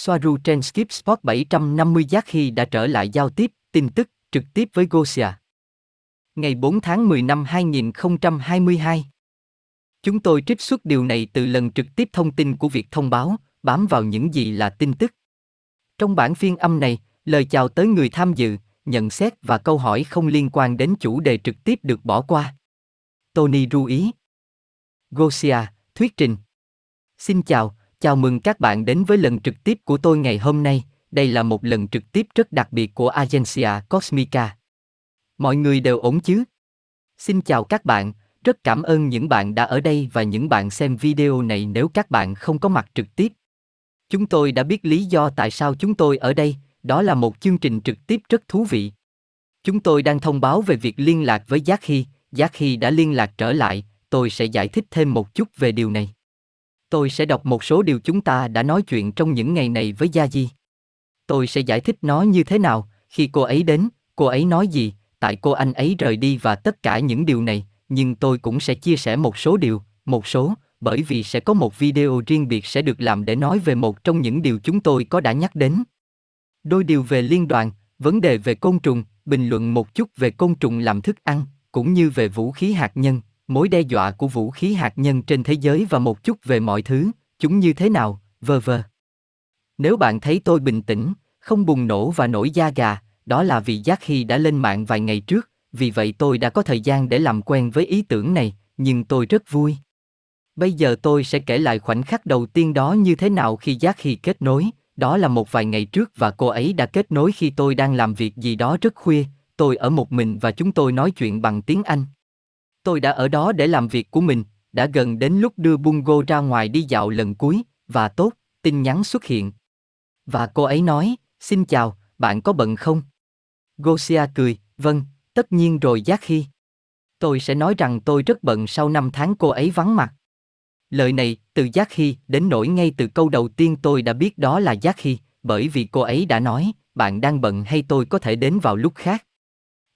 Soaru trên Skip Sport 750 giác khi đã trở lại giao tiếp, tin tức, trực tiếp với Gosia. Ngày 4 tháng 10 năm 2022. Chúng tôi trích xuất điều này từ lần trực tiếp thông tin của việc thông báo, bám vào những gì là tin tức. Trong bản phiên âm này, lời chào tới người tham dự, nhận xét và câu hỏi không liên quan đến chủ đề trực tiếp được bỏ qua. Tony ru ý. Gosia, thuyết trình. Xin chào, chào mừng các bạn đến với lần trực tiếp của tôi ngày hôm nay. Đây là một lần trực tiếp rất đặc biệt của Agencia Cosmica. Mọi người đều ổn chứ? Xin chào các bạn, rất cảm ơn những bạn đã ở đây và những bạn xem video này nếu các bạn không có mặt trực tiếp. Chúng tôi đã biết lý do tại sao chúng tôi ở đây, đó là một chương trình trực tiếp rất thú vị. Chúng tôi đang thông báo về việc liên lạc với Giác Hy, Giác Hy đã liên lạc trở lại, tôi sẽ giải thích thêm một chút về điều này. Tôi sẽ đọc một số điều chúng ta đã nói chuyện trong những ngày này với Gia Di. Tôi sẽ giải thích nó như thế nào, khi cô ấy đến, cô ấy nói gì, tại cô anh ấy rời đi và tất cả những điều này, nhưng tôi cũng sẽ chia sẻ một số điều, một số, bởi vì sẽ có một video riêng biệt sẽ được làm để nói về một trong những điều chúng tôi có đã nhắc đến. Đôi điều về liên đoàn, vấn đề về côn trùng, bình luận một chút về côn trùng làm thức ăn, cũng như về vũ khí hạt nhân, mối đe dọa của vũ khí hạt nhân trên thế giới và một chút về mọi thứ, chúng như thế nào, vờ vờ. Nếu bạn thấy tôi bình tĩnh, không bùng nổ và nổi da gà, đó là vì Giác khi đã lên mạng vài ngày trước, vì vậy tôi đã có thời gian để làm quen với ý tưởng này, nhưng tôi rất vui. Bây giờ tôi sẽ kể lại khoảnh khắc đầu tiên đó như thế nào khi Giác khi kết nối, đó là một vài ngày trước và cô ấy đã kết nối khi tôi đang làm việc gì đó rất khuya, tôi ở một mình và chúng tôi nói chuyện bằng tiếng Anh. Tôi đã ở đó để làm việc của mình, đã gần đến lúc đưa Bungo ra ngoài đi dạo lần cuối, và tốt, tin nhắn xuất hiện. Và cô ấy nói, xin chào, bạn có bận không? Gosia cười, vâng, tất nhiên rồi Giác khi Tôi sẽ nói rằng tôi rất bận sau năm tháng cô ấy vắng mặt. Lời này, từ Giác Hy, đến nỗi ngay từ câu đầu tiên tôi đã biết đó là Giác Hy, bởi vì cô ấy đã nói, bạn đang bận hay tôi có thể đến vào lúc khác.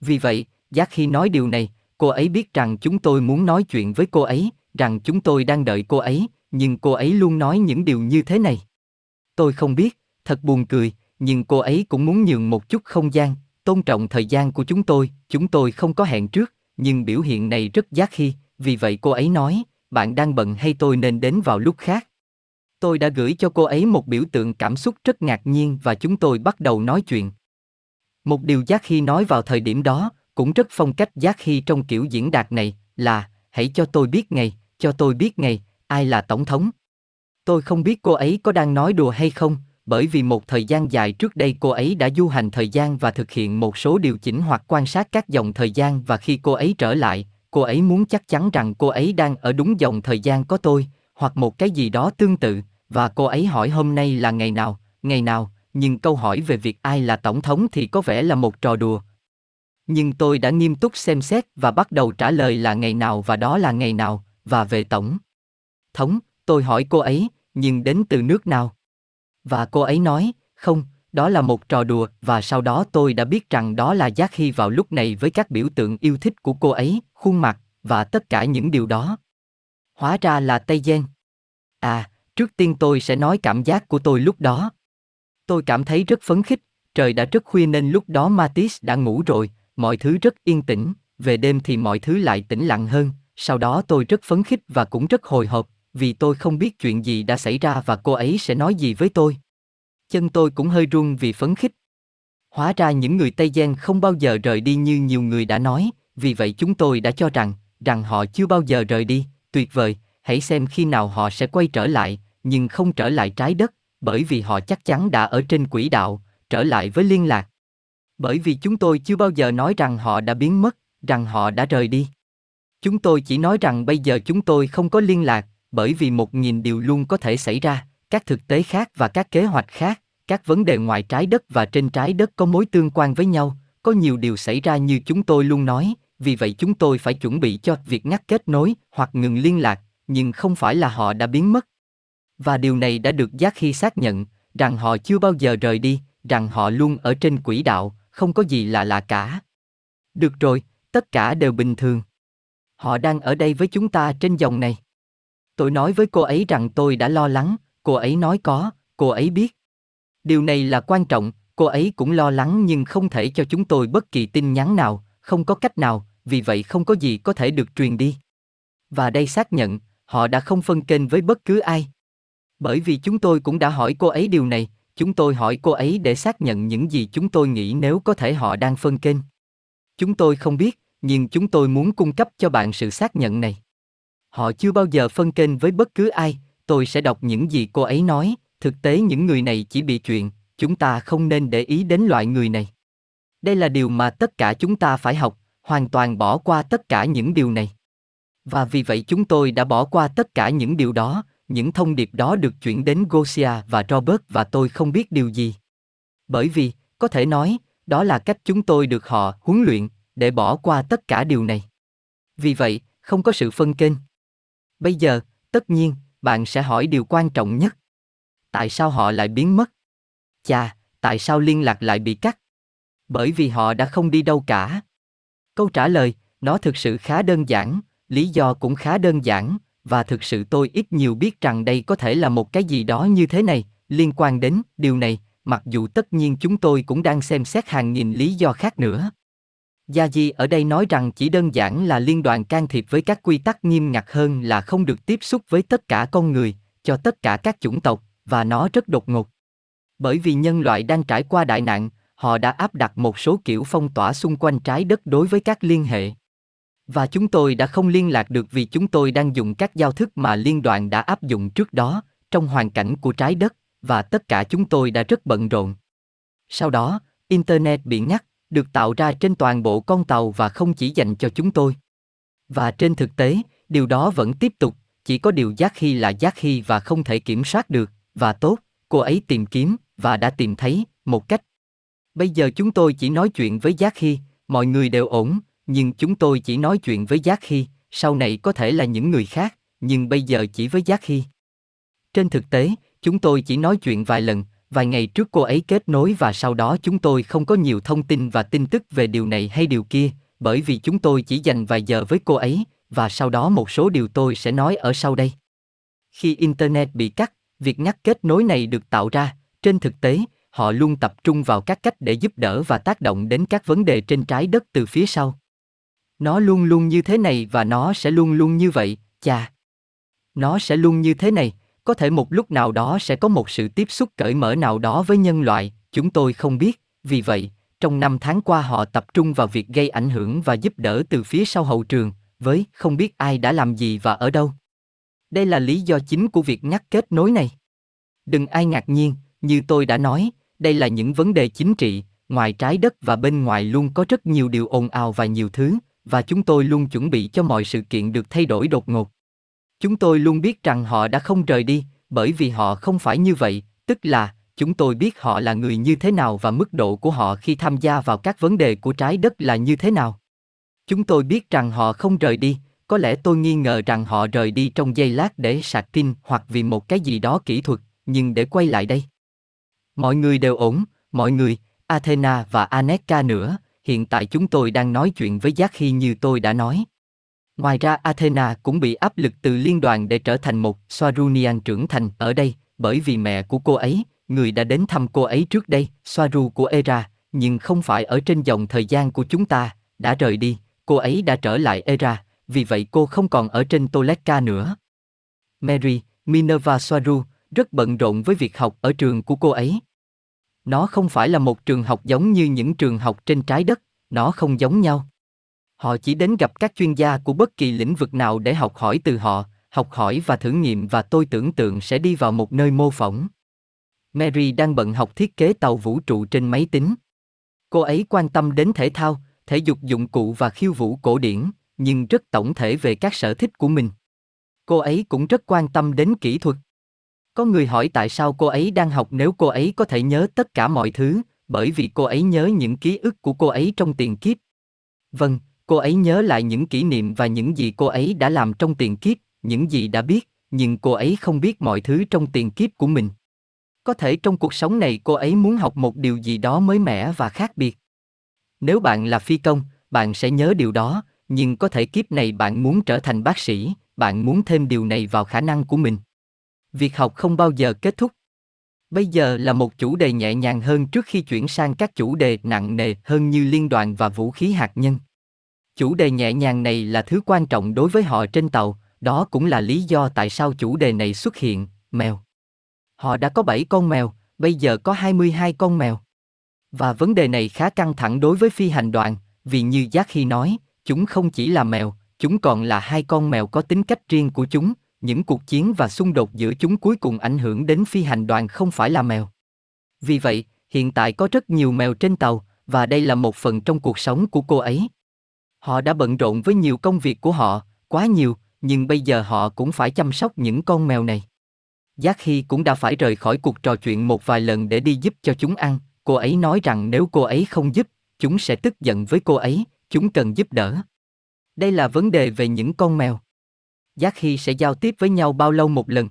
Vì vậy, Giác Hy nói điều này, cô ấy biết rằng chúng tôi muốn nói chuyện với cô ấy, rằng chúng tôi đang đợi cô ấy, nhưng cô ấy luôn nói những điều như thế này. Tôi không biết, thật buồn cười, nhưng cô ấy cũng muốn nhường một chút không gian, tôn trọng thời gian của chúng tôi, chúng tôi không có hẹn trước, nhưng biểu hiện này rất giác khi, vì vậy cô ấy nói, bạn đang bận hay tôi nên đến vào lúc khác. Tôi đã gửi cho cô ấy một biểu tượng cảm xúc rất ngạc nhiên và chúng tôi bắt đầu nói chuyện. Một điều Giác Khi nói vào thời điểm đó, cũng rất phong cách Giác Khi trong kiểu diễn đạt này, là, hãy cho tôi biết ngày, cho tôi biết ngày, ai là tổng thống. Tôi không biết cô ấy có đang nói đùa hay không, bởi vì một thời gian dài trước đây cô ấy đã du hành thời gian và thực hiện một số điều chỉnh hoặc quan sát các dòng thời gian và khi cô ấy trở lại, cô ấy muốn chắc chắn rằng cô ấy đang ở đúng dòng thời gian có tôi, hoặc một cái gì đó tương tự, và cô ấy hỏi hôm nay là ngày nào, ngày nào, nhưng câu hỏi về việc ai là tổng thống thì có vẻ là một trò đùa. Nhưng tôi đã nghiêm túc xem xét và bắt đầu trả lời là ngày nào và đó là ngày nào, và về tổng thống, tôi hỏi cô ấy, nhưng đến từ nước nào? Và cô ấy nói, không, đó là một trò đùa và sau đó tôi đã biết rằng đó là Giác Hy vào lúc này với các biểu tượng yêu thích của cô ấy, khuôn mặt và tất cả những điều đó. Hóa ra là Tây Gen. À, trước tiên tôi sẽ nói cảm giác của tôi lúc đó. Tôi cảm thấy rất phấn khích, trời đã rất khuya nên lúc đó Matis đã ngủ rồi, mọi thứ rất yên tĩnh, về đêm thì mọi thứ lại tĩnh lặng hơn, sau đó tôi rất phấn khích và cũng rất hồi hộp, vì tôi không biết chuyện gì đã xảy ra và cô ấy sẽ nói gì với tôi. Chân tôi cũng hơi run vì phấn khích. Hóa ra những người Tây Giang không bao giờ rời đi như nhiều người đã nói, vì vậy chúng tôi đã cho rằng, rằng họ chưa bao giờ rời đi, tuyệt vời, hãy xem khi nào họ sẽ quay trở lại, nhưng không trở lại trái đất, bởi vì họ chắc chắn đã ở trên quỹ đạo, trở lại với liên lạc. Bởi vì chúng tôi chưa bao giờ nói rằng họ đã biến mất, rằng họ đã rời đi. Chúng tôi chỉ nói rằng bây giờ chúng tôi không có liên lạc, bởi vì một nghìn điều luôn có thể xảy ra, các thực tế khác và các kế hoạch khác, các vấn đề ngoài trái đất và trên trái đất có mối tương quan với nhau, có nhiều điều xảy ra như chúng tôi luôn nói, vì vậy chúng tôi phải chuẩn bị cho việc ngắt kết nối hoặc ngừng liên lạc, nhưng không phải là họ đã biến mất. Và điều này đã được giác khi xác nhận, rằng họ chưa bao giờ rời đi, rằng họ luôn ở trên quỹ đạo, không có gì lạ lạ cả. Được rồi, tất cả đều bình thường. Họ đang ở đây với chúng ta trên dòng này. Tôi nói với cô ấy rằng tôi đã lo lắng, cô ấy nói có, cô ấy biết. Điều này là quan trọng, cô ấy cũng lo lắng nhưng không thể cho chúng tôi bất kỳ tin nhắn nào, không có cách nào, vì vậy không có gì có thể được truyền đi. Và đây xác nhận, họ đã không phân kênh với bất cứ ai. Bởi vì chúng tôi cũng đã hỏi cô ấy điều này, chúng tôi hỏi cô ấy để xác nhận những gì chúng tôi nghĩ nếu có thể họ đang phân kênh. Chúng tôi không biết, nhưng chúng tôi muốn cung cấp cho bạn sự xác nhận này. Họ chưa bao giờ phân kênh với bất cứ ai, tôi sẽ đọc những gì cô ấy nói, thực tế những người này chỉ bị chuyện, chúng ta không nên để ý đến loại người này. Đây là điều mà tất cả chúng ta phải học, hoàn toàn bỏ qua tất cả những điều này. Và vì vậy chúng tôi đã bỏ qua tất cả những điều đó, những thông điệp đó được chuyển đến Gosia và Robert và tôi không biết điều gì. Bởi vì, có thể nói, đó là cách chúng tôi được họ huấn luyện, để bỏ qua tất cả điều này. Vì vậy, không có sự phân kênh. Bây giờ, tất nhiên, bạn sẽ hỏi điều quan trọng nhất. Tại sao họ lại biến mất? Chà, tại sao liên lạc lại bị cắt? Bởi vì họ đã không đi đâu cả. Câu trả lời, nó thực sự khá đơn giản, lý do cũng khá đơn giản, và thực sự tôi ít nhiều biết rằng đây có thể là một cái gì đó như thế này, liên quan đến điều này, mặc dù tất nhiên chúng tôi cũng đang xem xét hàng nghìn lý do khác nữa. Gia Di ở đây nói rằng chỉ đơn giản là liên đoàn can thiệp với các quy tắc nghiêm ngặt hơn là không được tiếp xúc với tất cả con người, cho tất cả các chủng tộc, và nó rất đột ngột. Bởi vì nhân loại đang trải qua đại nạn, họ đã áp đặt một số kiểu phong tỏa xung quanh trái đất đối với các liên hệ. Và chúng tôi đã không liên lạc được vì chúng tôi đang dùng các giao thức mà liên đoàn đã áp dụng trước đó, trong hoàn cảnh của trái đất, và tất cả chúng tôi đã rất bận rộn. Sau đó, Internet bị ngắt, được tạo ra trên toàn bộ con tàu và không chỉ dành cho chúng tôi. Và trên thực tế, điều đó vẫn tiếp tục, chỉ có điều giác khi là giác khi và không thể kiểm soát được, và tốt, cô ấy tìm kiếm, và đã tìm thấy, một cách. Bây giờ chúng tôi chỉ nói chuyện với giác khi, mọi người đều ổn, nhưng chúng tôi chỉ nói chuyện với giác khi, sau này có thể là những người khác, nhưng bây giờ chỉ với giác khi. Trên thực tế, chúng tôi chỉ nói chuyện vài lần, vài ngày trước cô ấy kết nối và sau đó chúng tôi không có nhiều thông tin và tin tức về điều này hay điều kia, bởi vì chúng tôi chỉ dành vài giờ với cô ấy, và sau đó một số điều tôi sẽ nói ở sau đây. Khi Internet bị cắt, việc ngắt kết nối này được tạo ra, trên thực tế, họ luôn tập trung vào các cách để giúp đỡ và tác động đến các vấn đề trên trái đất từ phía sau. Nó luôn luôn như thế này và nó sẽ luôn luôn như vậy, chà. Nó sẽ luôn như thế này, có thể một lúc nào đó sẽ có một sự tiếp xúc cởi mở nào đó với nhân loại, chúng tôi không biết, vì vậy, trong năm tháng qua họ tập trung vào việc gây ảnh hưởng và giúp đỡ từ phía sau hậu trường, với không biết ai đã làm gì và ở đâu. Đây là lý do chính của việc ngắt kết nối này. Đừng ai ngạc nhiên, như tôi đã nói, đây là những vấn đề chính trị, ngoài trái đất và bên ngoài luôn có rất nhiều điều ồn ào và nhiều thứ, và chúng tôi luôn chuẩn bị cho mọi sự kiện được thay đổi đột ngột. Chúng tôi luôn biết rằng họ đã không rời đi, bởi vì họ không phải như vậy, tức là chúng tôi biết họ là người như thế nào và mức độ của họ khi tham gia vào các vấn đề của trái đất là như thế nào. Chúng tôi biết rằng họ không rời đi, có lẽ tôi nghi ngờ rằng họ rời đi trong giây lát để sạc pin hoặc vì một cái gì đó kỹ thuật, nhưng để quay lại đây. Mọi người đều ổn, mọi người, Athena và Aneka nữa, hiện tại chúng tôi đang nói chuyện với Giác Khi như tôi đã nói. Ngoài ra Athena cũng bị áp lực từ liên đoàn để trở thành một Swarunian trưởng thành ở đây, bởi vì mẹ của cô ấy, người đã đến thăm cô ấy trước đây, Swaru của Era, nhưng không phải ở trên dòng thời gian của chúng ta, đã rời đi, cô ấy đã trở lại Era, vì vậy cô không còn ở trên Toleka nữa. Mary, Minerva Swaru, rất bận rộn với việc học ở trường của cô ấy. Nó không phải là một trường học giống như những trường học trên trái đất, nó không giống nhau. Họ chỉ đến gặp các chuyên gia của bất kỳ lĩnh vực nào để học hỏi từ họ, học hỏi và thử nghiệm và tôi tưởng tượng sẽ đi vào một nơi mô phỏng. Mary đang bận học thiết kế tàu vũ trụ trên máy tính. Cô ấy quan tâm đến thể thao, thể dục dụng cụ và khiêu vũ cổ điển, nhưng rất tổng thể về các sở thích của mình. Cô ấy cũng rất quan tâm đến kỹ thuật. Có người hỏi tại sao cô ấy đang học nếu cô ấy có thể nhớ tất cả mọi thứ, bởi vì cô ấy nhớ những ký ức của cô ấy trong tiền kiếp. Vâng, cô ấy nhớ lại những kỷ niệm và những gì cô ấy đã làm trong tiền kiếp, những gì đã biết, nhưng cô ấy không biết mọi thứ trong tiền kiếp của mình. Có thể trong cuộc sống này cô ấy muốn học một điều gì đó mới mẻ và khác biệt. Nếu bạn là phi công, bạn sẽ nhớ điều đó, nhưng có thể kiếp này bạn muốn trở thành bác sĩ, bạn muốn thêm điều này vào khả năng của mình. Việc học không bao giờ kết thúc. Bây giờ là một chủ đề nhẹ nhàng hơn trước khi chuyển sang các chủ đề nặng nề hơn như liên đoàn và vũ khí hạt nhân. Chủ đề nhẹ nhàng này là thứ quan trọng đối với họ trên tàu, đó cũng là lý do tại sao chủ đề này xuất hiện, mèo. Họ đã có 7 con mèo, bây giờ có 22 con mèo. Và vấn đề này khá căng thẳng đối với phi hành đoàn, vì như Giác khi nói, chúng không chỉ là mèo, chúng còn là hai con mèo có tính cách riêng của chúng, những cuộc chiến và xung đột giữa chúng cuối cùng ảnh hưởng đến phi hành đoàn không phải là mèo. Vì vậy, hiện tại có rất nhiều mèo trên tàu, và đây là một phần trong cuộc sống của cô ấy. Họ đã bận rộn với nhiều công việc của họ, quá nhiều, nhưng bây giờ họ cũng phải chăm sóc những con mèo này. Giác Hy cũng đã phải rời khỏi cuộc trò chuyện một vài lần để đi giúp cho chúng ăn, cô ấy nói rằng nếu cô ấy không giúp, chúng sẽ tức giận với cô ấy, chúng cần giúp đỡ. Đây là vấn đề về những con mèo. Giác Hy sẽ giao tiếp với nhau bao lâu một lần?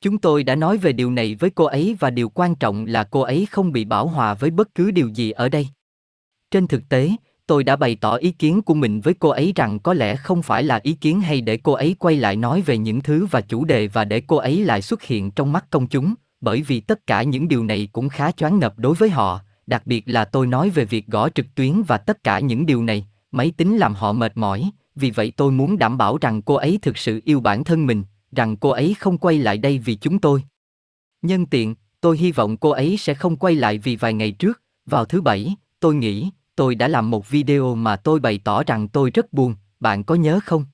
Chúng tôi đã nói về điều này với cô ấy và điều quan trọng là cô ấy không bị bảo hòa với bất cứ điều gì ở đây. Trên thực tế, tôi đã bày tỏ ý kiến của mình với cô ấy rằng có lẽ không phải là ý kiến hay để cô ấy quay lại nói về những thứ và chủ đề và để cô ấy lại xuất hiện trong mắt công chúng, bởi vì tất cả những điều này cũng khá choáng ngợp đối với họ, đặc biệt là tôi nói về việc gõ trực tuyến và tất cả những điều này, máy tính làm họ mệt mỏi, vì vậy tôi muốn đảm bảo rằng cô ấy thực sự yêu bản thân mình, rằng cô ấy không quay lại đây vì chúng tôi. Nhân tiện, tôi hy vọng cô ấy sẽ không quay lại vì vài ngày trước, vào thứ bảy, tôi nghĩ, tôi đã làm một video mà tôi bày tỏ rằng tôi rất buồn, bạn có nhớ không?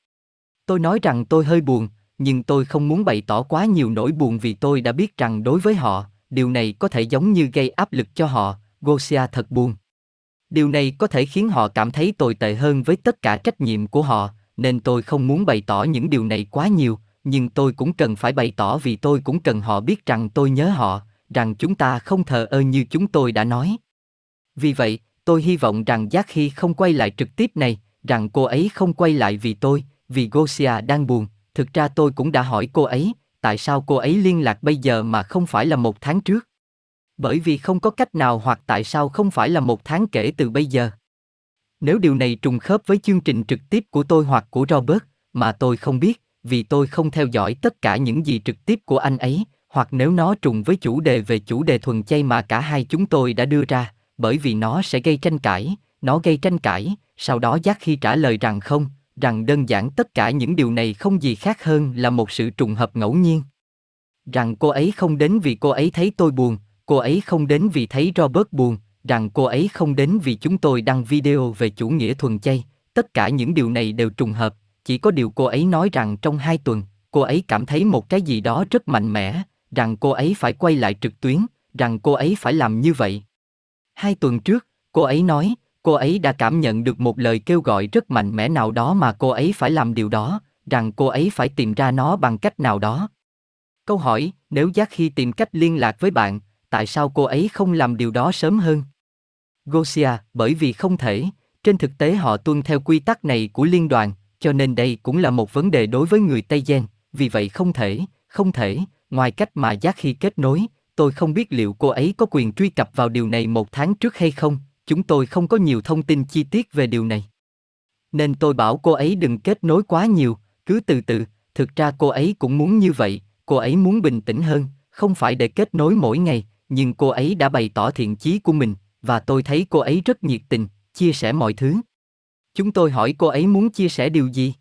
Tôi nói rằng tôi hơi buồn, nhưng tôi không muốn bày tỏ quá nhiều nỗi buồn vì tôi đã biết rằng đối với họ, điều này có thể giống như gây áp lực cho họ, Gosia thật buồn. Điều này có thể khiến họ cảm thấy tồi tệ hơn với tất cả trách nhiệm của họ, nên tôi không muốn bày tỏ những điều này quá nhiều, nhưng tôi cũng cần phải bày tỏ vì tôi cũng cần họ biết rằng tôi nhớ họ, rằng chúng ta không thờ ơ như chúng tôi đã nói. Vì vậy, tôi hy vọng rằng Giác khi không quay lại trực tiếp này, rằng cô ấy không quay lại vì tôi, vì Gosia đang buồn. Thực ra tôi cũng đã hỏi cô ấy, tại sao cô ấy liên lạc bây giờ mà không phải là một tháng trước? Bởi vì không có cách nào hoặc tại sao không phải là một tháng kể từ bây giờ. Nếu điều này trùng khớp với chương trình trực tiếp của tôi hoặc của Robert, mà tôi không biết, vì tôi không theo dõi tất cả những gì trực tiếp của anh ấy, hoặc nếu nó trùng với chủ đề về chủ đề thuần chay mà cả hai chúng tôi đã đưa ra, bởi vì nó sẽ gây tranh cãi, nó gây tranh cãi, sau đó giác khi trả lời rằng không, rằng đơn giản tất cả những điều này không gì khác hơn là một sự trùng hợp ngẫu nhiên. Rằng cô ấy không đến vì cô ấy thấy tôi buồn, cô ấy không đến vì thấy Robert buồn, rằng cô ấy không đến vì chúng tôi đăng video về chủ nghĩa thuần chay, tất cả những điều này đều trùng hợp, chỉ có điều cô ấy nói rằng trong hai tuần, cô ấy cảm thấy một cái gì đó rất mạnh mẽ, rằng cô ấy phải quay lại trực tuyến, rằng cô ấy phải làm như vậy. Hai tuần trước, cô ấy nói, cô ấy đã cảm nhận được một lời kêu gọi rất mạnh mẽ nào đó mà cô ấy phải làm điều đó, rằng cô ấy phải tìm ra nó bằng cách nào đó. Câu hỏi, nếu Giác khi tìm cách liên lạc với bạn, tại sao cô ấy không làm điều đó sớm hơn? Gosia, bởi vì không thể, trên thực tế họ tuân theo quy tắc này của liên đoàn, cho nên đây cũng là một vấn đề đối với người Tây Gen, vì vậy không thể, không thể, ngoài cách mà Giác khi kết nối, tôi không biết liệu cô ấy có quyền truy cập vào điều này một tháng trước hay không, chúng tôi không có nhiều thông tin chi tiết về điều này. Nên tôi bảo cô ấy đừng kết nối quá nhiều, cứ từ từ, thực ra cô ấy cũng muốn như vậy, cô ấy muốn bình tĩnh hơn, không phải để kết nối mỗi ngày, nhưng cô ấy đã bày tỏ thiện chí của mình, và tôi thấy cô ấy rất nhiệt tình, chia sẻ mọi thứ. Chúng tôi hỏi cô ấy muốn chia sẻ điều gì?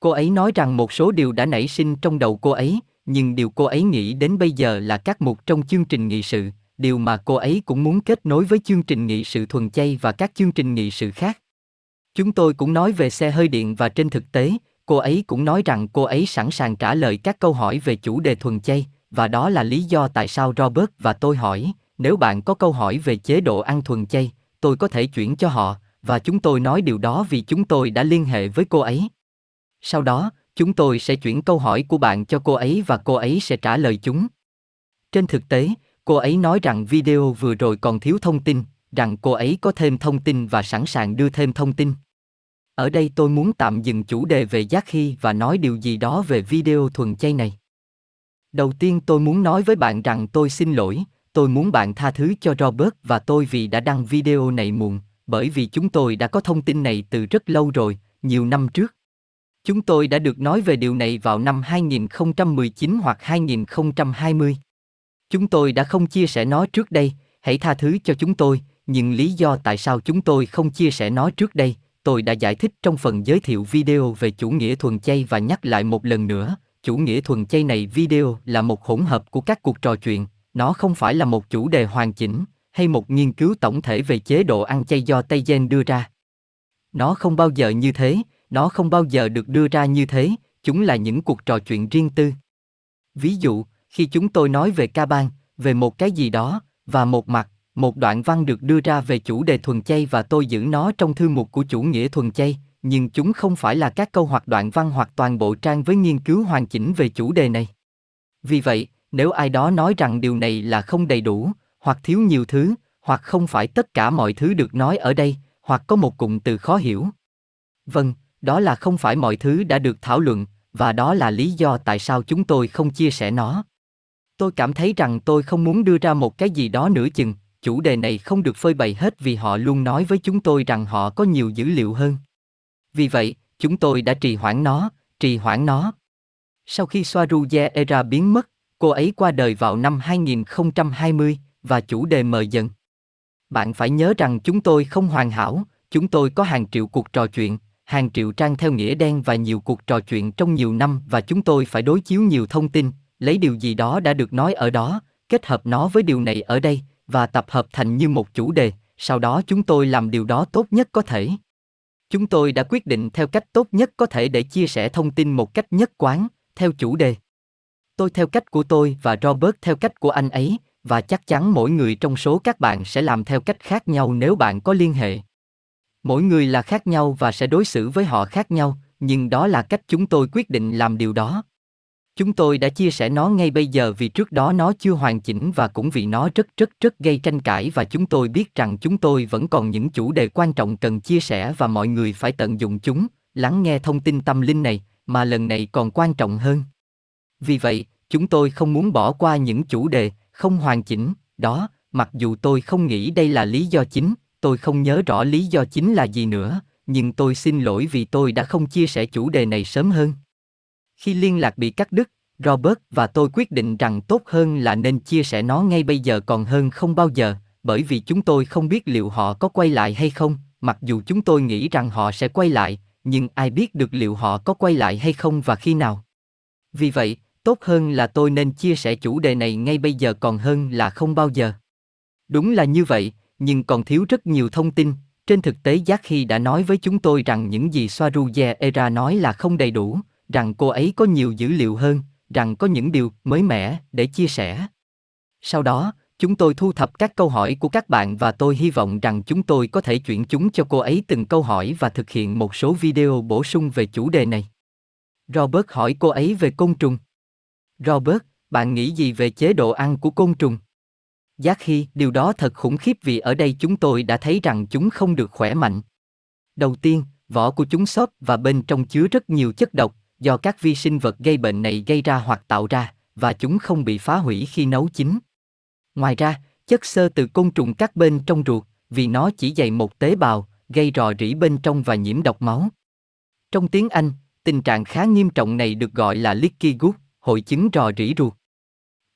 Cô ấy nói rằng một số điều đã nảy sinh trong đầu cô ấy, nhưng điều cô ấy nghĩ đến bây giờ là các mục trong chương trình nghị sự, điều mà cô ấy cũng muốn kết nối với chương trình nghị sự thuần chay và các chương trình nghị sự khác. Chúng tôi cũng nói về xe hơi điện và trên thực tế, cô ấy cũng nói rằng cô ấy sẵn sàng trả lời các câu hỏi về chủ đề thuần chay, và đó là lý do tại sao Robert và tôi hỏi, nếu bạn có câu hỏi về chế độ ăn thuần chay, tôi có thể chuyển cho họ, và chúng tôi nói điều đó vì chúng tôi đã liên hệ với cô ấy. Sau đó, chúng tôi sẽ chuyển câu hỏi của bạn cho cô ấy và cô ấy sẽ trả lời chúng. Trên thực tế, cô ấy nói rằng video vừa rồi còn thiếu thông tin, rằng cô ấy có thêm thông tin và sẵn sàng đưa thêm thông tin. Ở đây tôi muốn tạm dừng chủ đề về giác khi và nói điều gì đó về video thuần chay này. Đầu tiên tôi muốn nói với bạn rằng tôi xin lỗi, tôi muốn bạn tha thứ cho Robert và tôi vì đã đăng video này muộn, bởi vì chúng tôi đã có thông tin này từ rất lâu rồi, nhiều năm trước. Chúng tôi đã được nói về điều này vào năm 2019 hoặc 2020. Chúng tôi đã không chia sẻ nó trước đây, hãy tha thứ cho chúng tôi, nhưng lý do tại sao chúng tôi không chia sẻ nó trước đây, tôi đã giải thích trong phần giới thiệu video về chủ nghĩa thuần chay và nhắc lại một lần nữa, chủ nghĩa thuần chay này video là một hỗn hợp của các cuộc trò chuyện, nó không phải là một chủ đề hoàn chỉnh hay một nghiên cứu tổng thể về chế độ ăn chay do Tây Gen đưa ra. Nó không bao giờ như thế, nó không bao giờ được đưa ra như thế, chúng là những cuộc trò chuyện riêng tư. Ví dụ, khi chúng tôi nói về ca bang, về một cái gì đó, và một mặt, một đoạn văn được đưa ra về chủ đề thuần chay và tôi giữ nó trong thư mục của chủ nghĩa thuần chay, nhưng chúng không phải là các câu hoặc đoạn văn hoặc toàn bộ trang với nghiên cứu hoàn chỉnh về chủ đề này. Vì vậy, nếu ai đó nói rằng điều này là không đầy đủ, hoặc thiếu nhiều thứ, hoặc không phải tất cả mọi thứ được nói ở đây, hoặc có một cụm từ khó hiểu. Vâng, đó là không phải mọi thứ đã được thảo luận, và đó là lý do tại sao chúng tôi không chia sẻ nó. Tôi cảm thấy rằng tôi không muốn đưa ra một cái gì đó nữa chừng, chủ đề này không được phơi bày hết vì họ luôn nói với chúng tôi rằng họ có nhiều dữ liệu hơn. Vì vậy, chúng tôi đã trì hoãn nó, trì hoãn nó. Sau khi Swaruje Era biến mất, cô ấy qua đời vào năm 2020 và chủ đề mờ dần. Bạn phải nhớ rằng chúng tôi không hoàn hảo, chúng tôi có hàng triệu cuộc trò chuyện, hàng triệu trang theo nghĩa đen và nhiều cuộc trò chuyện trong nhiều năm và chúng tôi phải đối chiếu nhiều thông tin, lấy điều gì đó đã được nói ở đó, kết hợp nó với điều này ở đây và tập hợp thành như một chủ đề, sau đó chúng tôi làm điều đó tốt nhất có thể. Chúng tôi đã quyết định theo cách tốt nhất có thể để chia sẻ thông tin một cách nhất quán, theo chủ đề. Tôi theo cách của tôi và Robert theo cách của anh ấy, và chắc chắn mỗi người trong số các bạn sẽ làm theo cách khác nhau nếu bạn có liên hệ. Mỗi người là khác nhau và sẽ đối xử với họ khác nhau, nhưng đó là cách chúng tôi quyết định làm điều đó. Chúng tôi đã chia sẻ nó ngay bây giờ vì trước đó nó chưa hoàn chỉnh và cũng vì nó rất rất rất gây tranh cãi và chúng tôi biết rằng chúng tôi vẫn còn những chủ đề quan trọng cần chia sẻ và mọi người phải tận dụng chúng, lắng nghe thông tin tâm linh này, mà lần này còn quan trọng hơn. Vì vậy, chúng tôi không muốn bỏ qua những chủ đề không hoàn chỉnh đó, mặc dù tôi không nghĩ đây là lý do chính, tôi không nhớ rõ lý do chính là gì nữa, nhưng tôi xin lỗi vì tôi đã không chia sẻ chủ đề này sớm hơn. Khi liên lạc bị cắt đứt, Robert và tôi quyết định rằng tốt hơn là nên chia sẻ nó ngay bây giờ còn hơn không bao giờ, bởi vì chúng tôi không biết liệu họ có quay lại hay không, mặc dù chúng tôi nghĩ rằng họ sẽ quay lại, nhưng ai biết được liệu họ có quay lại hay không và khi nào. Vì vậy, tốt hơn là tôi nên chia sẻ chủ đề này ngay bây giờ còn hơn là không bao giờ. Đúng là như vậy, nhưng còn thiếu rất nhiều thông tin. Trên thực tế Giác Khi đã nói với chúng tôi rằng những gì Swaruja Era nói là không đầy đủ, rằng cô ấy có nhiều dữ liệu hơn, rằng có những điều mới mẻ để chia sẻ. Sau đó, chúng tôi thu thập các câu hỏi của các bạn và tôi hy vọng rằng chúng tôi có thể chuyển chúng cho cô ấy từng câu hỏi và thực hiện một số video bổ sung về chủ đề này. Robert hỏi cô ấy về côn trùng. Robert, bạn nghĩ gì về chế độ ăn của côn trùng? Giác khi, điều đó thật khủng khiếp vì ở đây chúng tôi đã thấy rằng chúng không được khỏe mạnh. Đầu tiên, vỏ của chúng xốp và bên trong chứa rất nhiều chất độc, do các vi sinh vật gây bệnh này gây ra hoặc tạo ra, và chúng không bị phá hủy khi nấu chín. Ngoài ra, chất xơ từ côn trùng các bên trong ruột, vì nó chỉ dày một tế bào, gây rò rỉ bên trong và nhiễm độc máu. Trong tiếng Anh, tình trạng khá nghiêm trọng này được gọi là leaky gut, hội chứng rò rỉ ruột.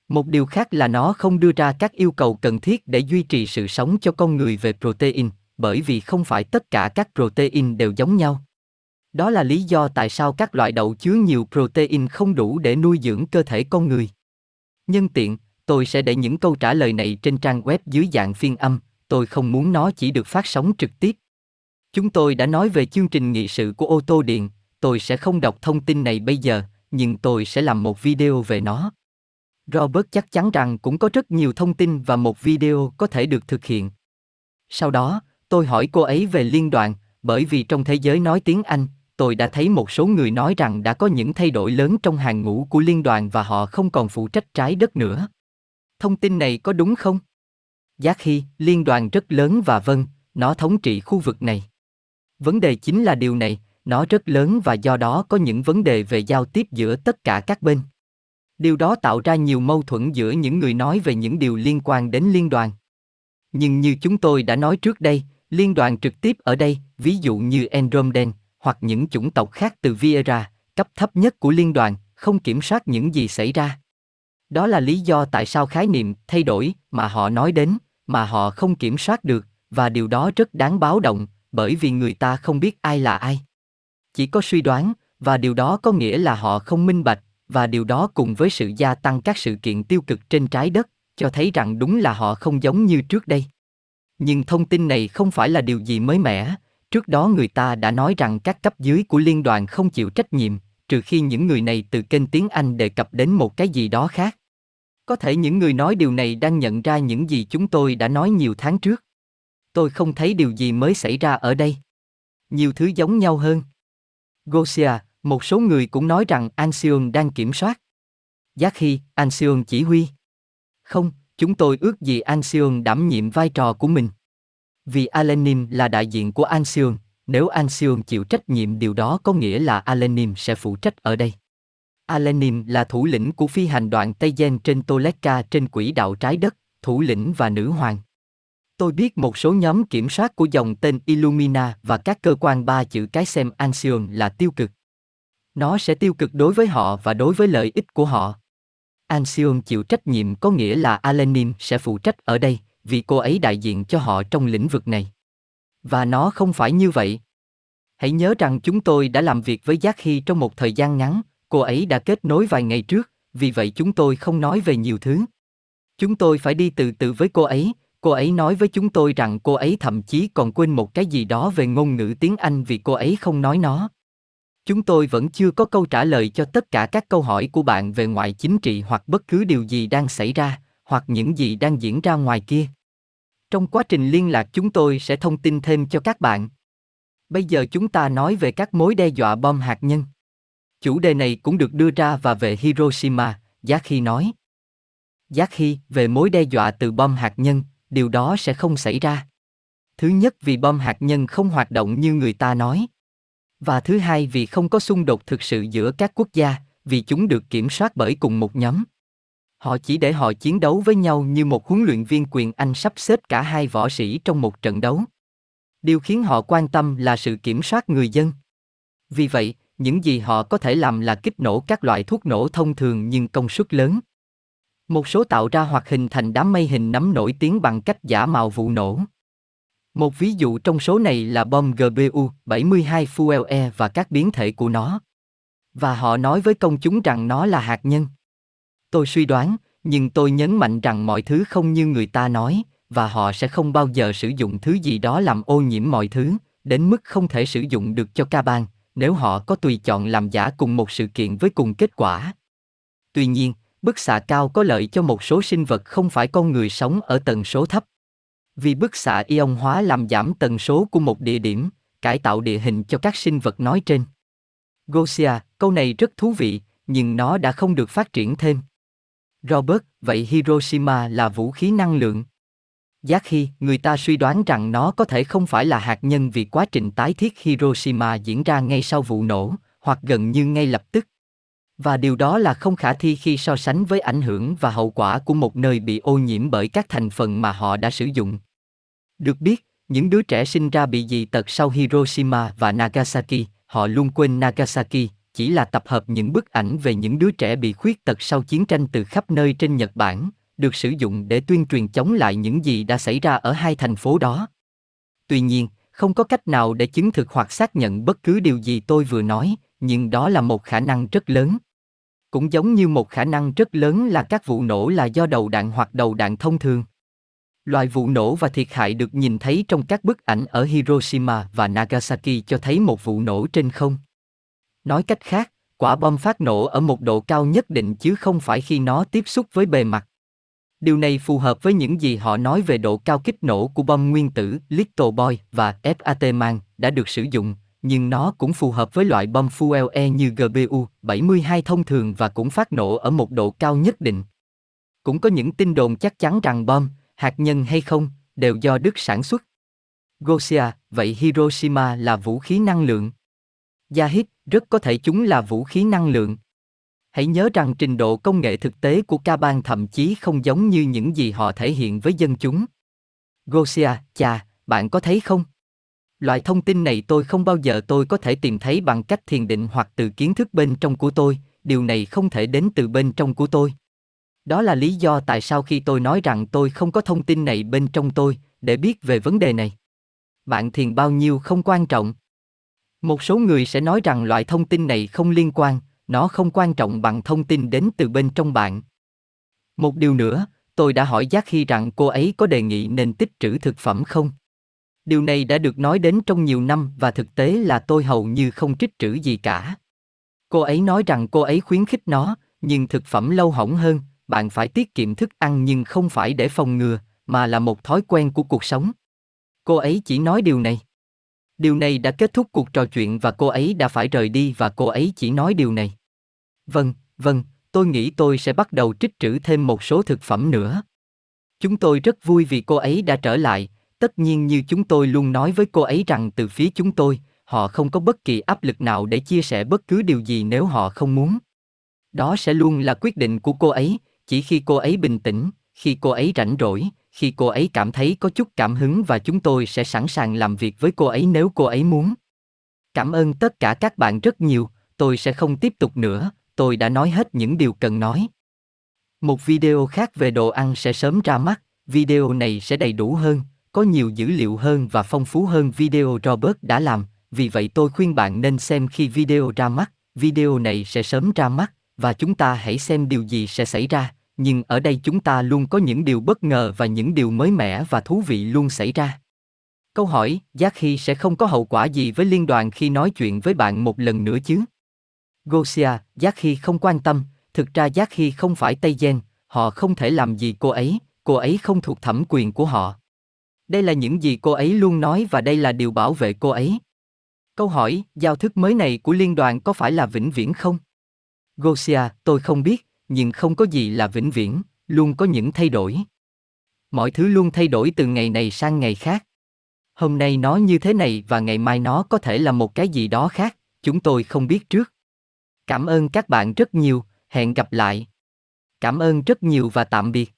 Một điều khác là nó không đưa ra các yêu cầu cần thiết để duy trì sự sống cho con người về protein, bởi vì không phải tất cả các protein đều giống nhau. Đó là lý do tại sao các loại đậu chứa nhiều protein không đủ để nuôi dưỡng cơ thể con người. Nhân tiện, tôi sẽ để những câu trả lời này trên trang web dưới dạng phiên âm, tôi không muốn nó chỉ được phát sóng trực tiếp. Chúng tôi đã nói về chương trình nghị sự của ô tô điện, tôi sẽ không đọc thông tin này bây giờ, nhưng tôi sẽ làm một video về nó. Robert chắc chắn rằng cũng có rất nhiều thông tin và một video có thể được thực hiện. Sau đó, tôi hỏi cô ấy về liên đoàn, bởi vì trong thế giới nói tiếng Anh, tôi đã thấy một số người nói rằng đã có những thay đổi lớn trong hàng ngũ của liên đoàn và họ không còn phụ trách trái đất nữa. Thông tin này có đúng không? Giác khi, liên đoàn rất lớn và vâng, nó thống trị khu vực này. Vấn đề chính là điều này, nó rất lớn và do đó có những vấn đề về giao tiếp giữa tất cả các bên. Điều đó tạo ra nhiều mâu thuẫn giữa những người nói về những điều liên quan đến liên đoàn. Nhưng như chúng tôi đã nói trước đây, liên đoàn trực tiếp ở đây, ví dụ như Andromeda hoặc những chủng tộc khác từ Viera, cấp thấp nhất của liên đoàn, không kiểm soát những gì xảy ra. Đó là lý do tại sao khái niệm thay đổi mà họ nói đến, mà họ không kiểm soát được, và điều đó rất đáng báo động, bởi vì người ta không biết ai là ai. Chỉ có suy đoán, và điều đó có nghĩa là họ không minh bạch, và điều đó cùng với sự gia tăng các sự kiện tiêu cực trên trái đất, cho thấy rằng đúng là họ không giống như trước đây. Nhưng thông tin này không phải là điều gì mới mẻ, trước đó người ta đã nói rằng các cấp dưới của liên đoàn không chịu trách nhiệm, trừ khi những người này từ kênh tiếng Anh đề cập đến một cái gì đó khác. Có thể những người nói điều này đang nhận ra những gì chúng tôi đã nói nhiều tháng trước. Tôi không thấy điều gì mới xảy ra ở đây. Nhiều thứ giống nhau hơn. Gosia, một số người cũng nói rằng Anxion đang kiểm soát. Giác khi, Anxion chỉ huy. Không, chúng tôi ước gì Anxion đảm nhiệm vai trò của mình. Vì Alenim là đại diện của Anxion, nếu Anxion chịu trách nhiệm điều đó có nghĩa là Alenim sẽ phụ trách ở đây. Alenim là thủ lĩnh của phi hành đoàn Tây Gen trên Toleka trên quỹ đạo trái đất, thủ lĩnh và nữ hoàng. Tôi biết một số nhóm kiểm soát của dòng tên Illumina và các cơ quan ba chữ cái xem Anxion là tiêu cực. Nó sẽ tiêu cực đối với họ và đối với lợi ích của họ. Anxion chịu trách nhiệm có nghĩa là Alenim sẽ phụ trách ở đây, vì cô ấy đại diện cho họ trong lĩnh vực này. Và nó không phải như vậy. Hãy nhớ rằng chúng tôi đã làm việc với Giác Hy trong một thời gian ngắn, cô ấy đã kết nối vài ngày trước, vì vậy chúng tôi không nói về nhiều thứ. Chúng tôi phải đi từ từ với cô ấy, cô ấy nói với chúng tôi rằng cô ấy thậm chí còn quên một cái gì đó về ngôn ngữ tiếng Anh vì cô ấy không nói nó. Chúng tôi vẫn chưa có câu trả lời cho tất cả các câu hỏi của bạn về ngoại chính trị hoặc bất cứ điều gì đang xảy ra, hoặc những gì đang diễn ra ngoài kia. Trong quá trình liên lạc chúng tôi sẽ thông tin thêm cho các bạn. Bây giờ chúng ta nói về các mối đe dọa bom hạt nhân. Chủ đề này cũng được đưa ra và về Hiroshima, Giác Khi nói. Giác Khi về mối đe dọa từ bom hạt nhân, điều đó sẽ không xảy ra. Thứ nhất vì bom hạt nhân không hoạt động như người ta nói. Và thứ hai vì không có xung đột thực sự giữa các quốc gia, vì chúng được kiểm soát bởi cùng một nhóm. Họ chỉ để họ chiến đấu với nhau như một huấn luyện viên quyền Anh sắp xếp cả hai võ sĩ trong một trận đấu. Điều khiến họ quan tâm là sự kiểm soát người dân. Vì vậy, những gì họ có thể làm là kích nổ các loại thuốc nổ thông thường nhưng công suất lớn. Một số tạo ra hoặc hình thành đám mây hình nấm nổi tiếng bằng cách giả mạo vụ nổ. Một ví dụ trong số này là bom GBU-72 Fuel e và các biến thể của nó. Và họ nói với công chúng rằng nó là hạt nhân. Tôi suy đoán, nhưng tôi nhấn mạnh rằng mọi thứ không như người ta nói, và họ sẽ không bao giờ sử dụng thứ gì đó làm ô nhiễm mọi thứ, đến mức không thể sử dụng được cho ca bang, nếu họ có tùy chọn làm giả cùng một sự kiện với cùng kết quả. Tuy nhiên, bức xạ cao có lợi cho một số sinh vật không phải con người sống ở tần số thấp. Vì bức xạ ion hóa làm giảm tần số của một địa điểm, cải tạo địa hình cho các sinh vật nói trên. Gosia, câu này rất thú vị, nhưng nó đã không được phát triển thêm. Robert, vậy Hiroshima là vũ khí năng lượng. Giác khi người ta suy đoán rằng nó có thể không phải là hạt nhân vì quá trình tái thiết Hiroshima diễn ra ngay sau vụ nổ, hoặc gần như ngay lập tức. Và điều đó là không khả thi khi so sánh với ảnh hưởng và hậu quả của một nơi bị ô nhiễm bởi các thành phần mà họ đã sử dụng. Được biết, những đứa trẻ sinh ra bị dị tật sau Hiroshima và Nagasaki, họ luôn quên Nagasaki, chỉ là tập hợp những bức ảnh về những đứa trẻ bị khuyết tật sau chiến tranh từ khắp nơi trên Nhật Bản, được sử dụng để tuyên truyền chống lại những gì đã xảy ra ở hai thành phố đó. Tuy nhiên, không có cách nào để chứng thực hoặc xác nhận bất cứ điều gì tôi vừa nói, nhưng đó là một khả năng rất lớn. Cũng giống như một khả năng rất lớn là các vụ nổ là do đầu đạn hoặc đầu đạn thông thường. Loại vụ nổ và thiệt hại được nhìn thấy trong các bức ảnh ở Hiroshima và Nagasaki cho thấy một vụ nổ trên không. Nói cách khác, quả bom phát nổ ở một độ cao nhất định chứ không phải khi nó tiếp xúc với bề mặt. Điều này phù hợp với những gì họ nói về độ cao kích nổ của bom nguyên tử Little Boy và FAT Man đã được sử dụng, nhưng nó cũng phù hợp với loại bom fuel e như GBU-72 thông thường và cũng phát nổ ở một độ cao nhất định. Cũng có những tin đồn chắc chắn rằng bom, hạt nhân hay không, đều do Đức sản xuất. Gosia, vậy Hiroshima là vũ khí năng lượng. Yahid, rất có thể chúng là vũ khí năng lượng. Hãy nhớ rằng trình độ công nghệ thực tế của ca bang thậm chí không giống như những gì họ thể hiện với dân chúng. Gosia, chà, bạn có thấy không? Loại thông tin này tôi không bao giờ tôi có thể tìm thấy bằng cách thiền định hoặc từ kiến thức bên trong của tôi, điều này không thể đến từ bên trong của tôi. Đó là lý do tại sao khi tôi nói rằng tôi không có thông tin này bên trong tôi, để biết về vấn đề này. Bạn thiền bao nhiêu không quan trọng. Một số người sẽ nói rằng loại thông tin này không liên quan, nó không quan trọng bằng thông tin đến từ bên trong bạn. Một điều nữa, tôi đã hỏi Giác Khi rằng cô ấy có đề nghị nên tích trữ thực phẩm không. Điều này đã được nói đến trong nhiều năm và thực tế là tôi hầu như không trích trữ gì cả. Cô ấy nói rằng cô ấy khuyến khích nó, nhưng thực phẩm lâu hỏng hơn, bạn phải tiết kiệm thức ăn nhưng không phải để phòng ngừa, mà là một thói quen của cuộc sống. Cô ấy chỉ nói điều này. Điều này đã kết thúc cuộc trò chuyện và cô ấy đã phải rời đi và cô ấy chỉ nói điều này. Vâng, vâng, tôi nghĩ tôi sẽ bắt đầu trích trữ thêm một số thực phẩm nữa. Chúng tôi rất vui vì cô ấy đã trở lại, tất nhiên như chúng tôi luôn nói với cô ấy rằng từ phía chúng tôi, họ không có bất kỳ áp lực nào để chia sẻ bất cứ điều gì nếu họ không muốn. Đó sẽ luôn là quyết định của cô ấy, chỉ khi cô ấy bình tĩnh, khi cô ấy rảnh rỗi, khi cô ấy cảm thấy có chút cảm hứng và chúng tôi sẽ sẵn sàng làm việc với cô ấy nếu cô ấy muốn. Cảm ơn tất cả các bạn rất nhiều, tôi sẽ không tiếp tục nữa, tôi đã nói hết những điều cần nói. Một video khác về đồ ăn sẽ sớm ra mắt, video này sẽ đầy đủ hơn, có nhiều dữ liệu hơn và phong phú hơn video Robert đã làm, vì vậy tôi khuyên bạn nên xem khi video ra mắt, video này sẽ sớm ra mắt, và chúng ta hãy xem điều gì sẽ xảy ra, nhưng ở đây chúng ta luôn có những điều bất ngờ và những điều mới mẻ và thú vị luôn xảy ra. Câu hỏi, Giác Hy sẽ không có hậu quả gì với liên đoàn khi nói chuyện với bạn một lần nữa chứ? Gosia, Giác Hy không quan tâm, thực ra Giác Hy không phải Tây Gen, họ không thể làm gì cô ấy, cô ấy không thuộc thẩm quyền của họ. Đây là những gì cô ấy luôn nói và đây là điều bảo vệ cô ấy. Câu hỏi, giao thức mới này của liên đoàn có phải là vĩnh viễn không? Gosia, tôi không biết, nhưng không có gì là vĩnh viễn, luôn có những thay đổi. Mọi thứ luôn thay đổi từ ngày này sang ngày khác. Hôm nay nó như thế này và ngày mai nó có thể là một cái gì đó khác, chúng tôi không biết trước. Cảm ơn các bạn rất nhiều, hẹn gặp lại. Cảm ơn rất nhiều và tạm biệt.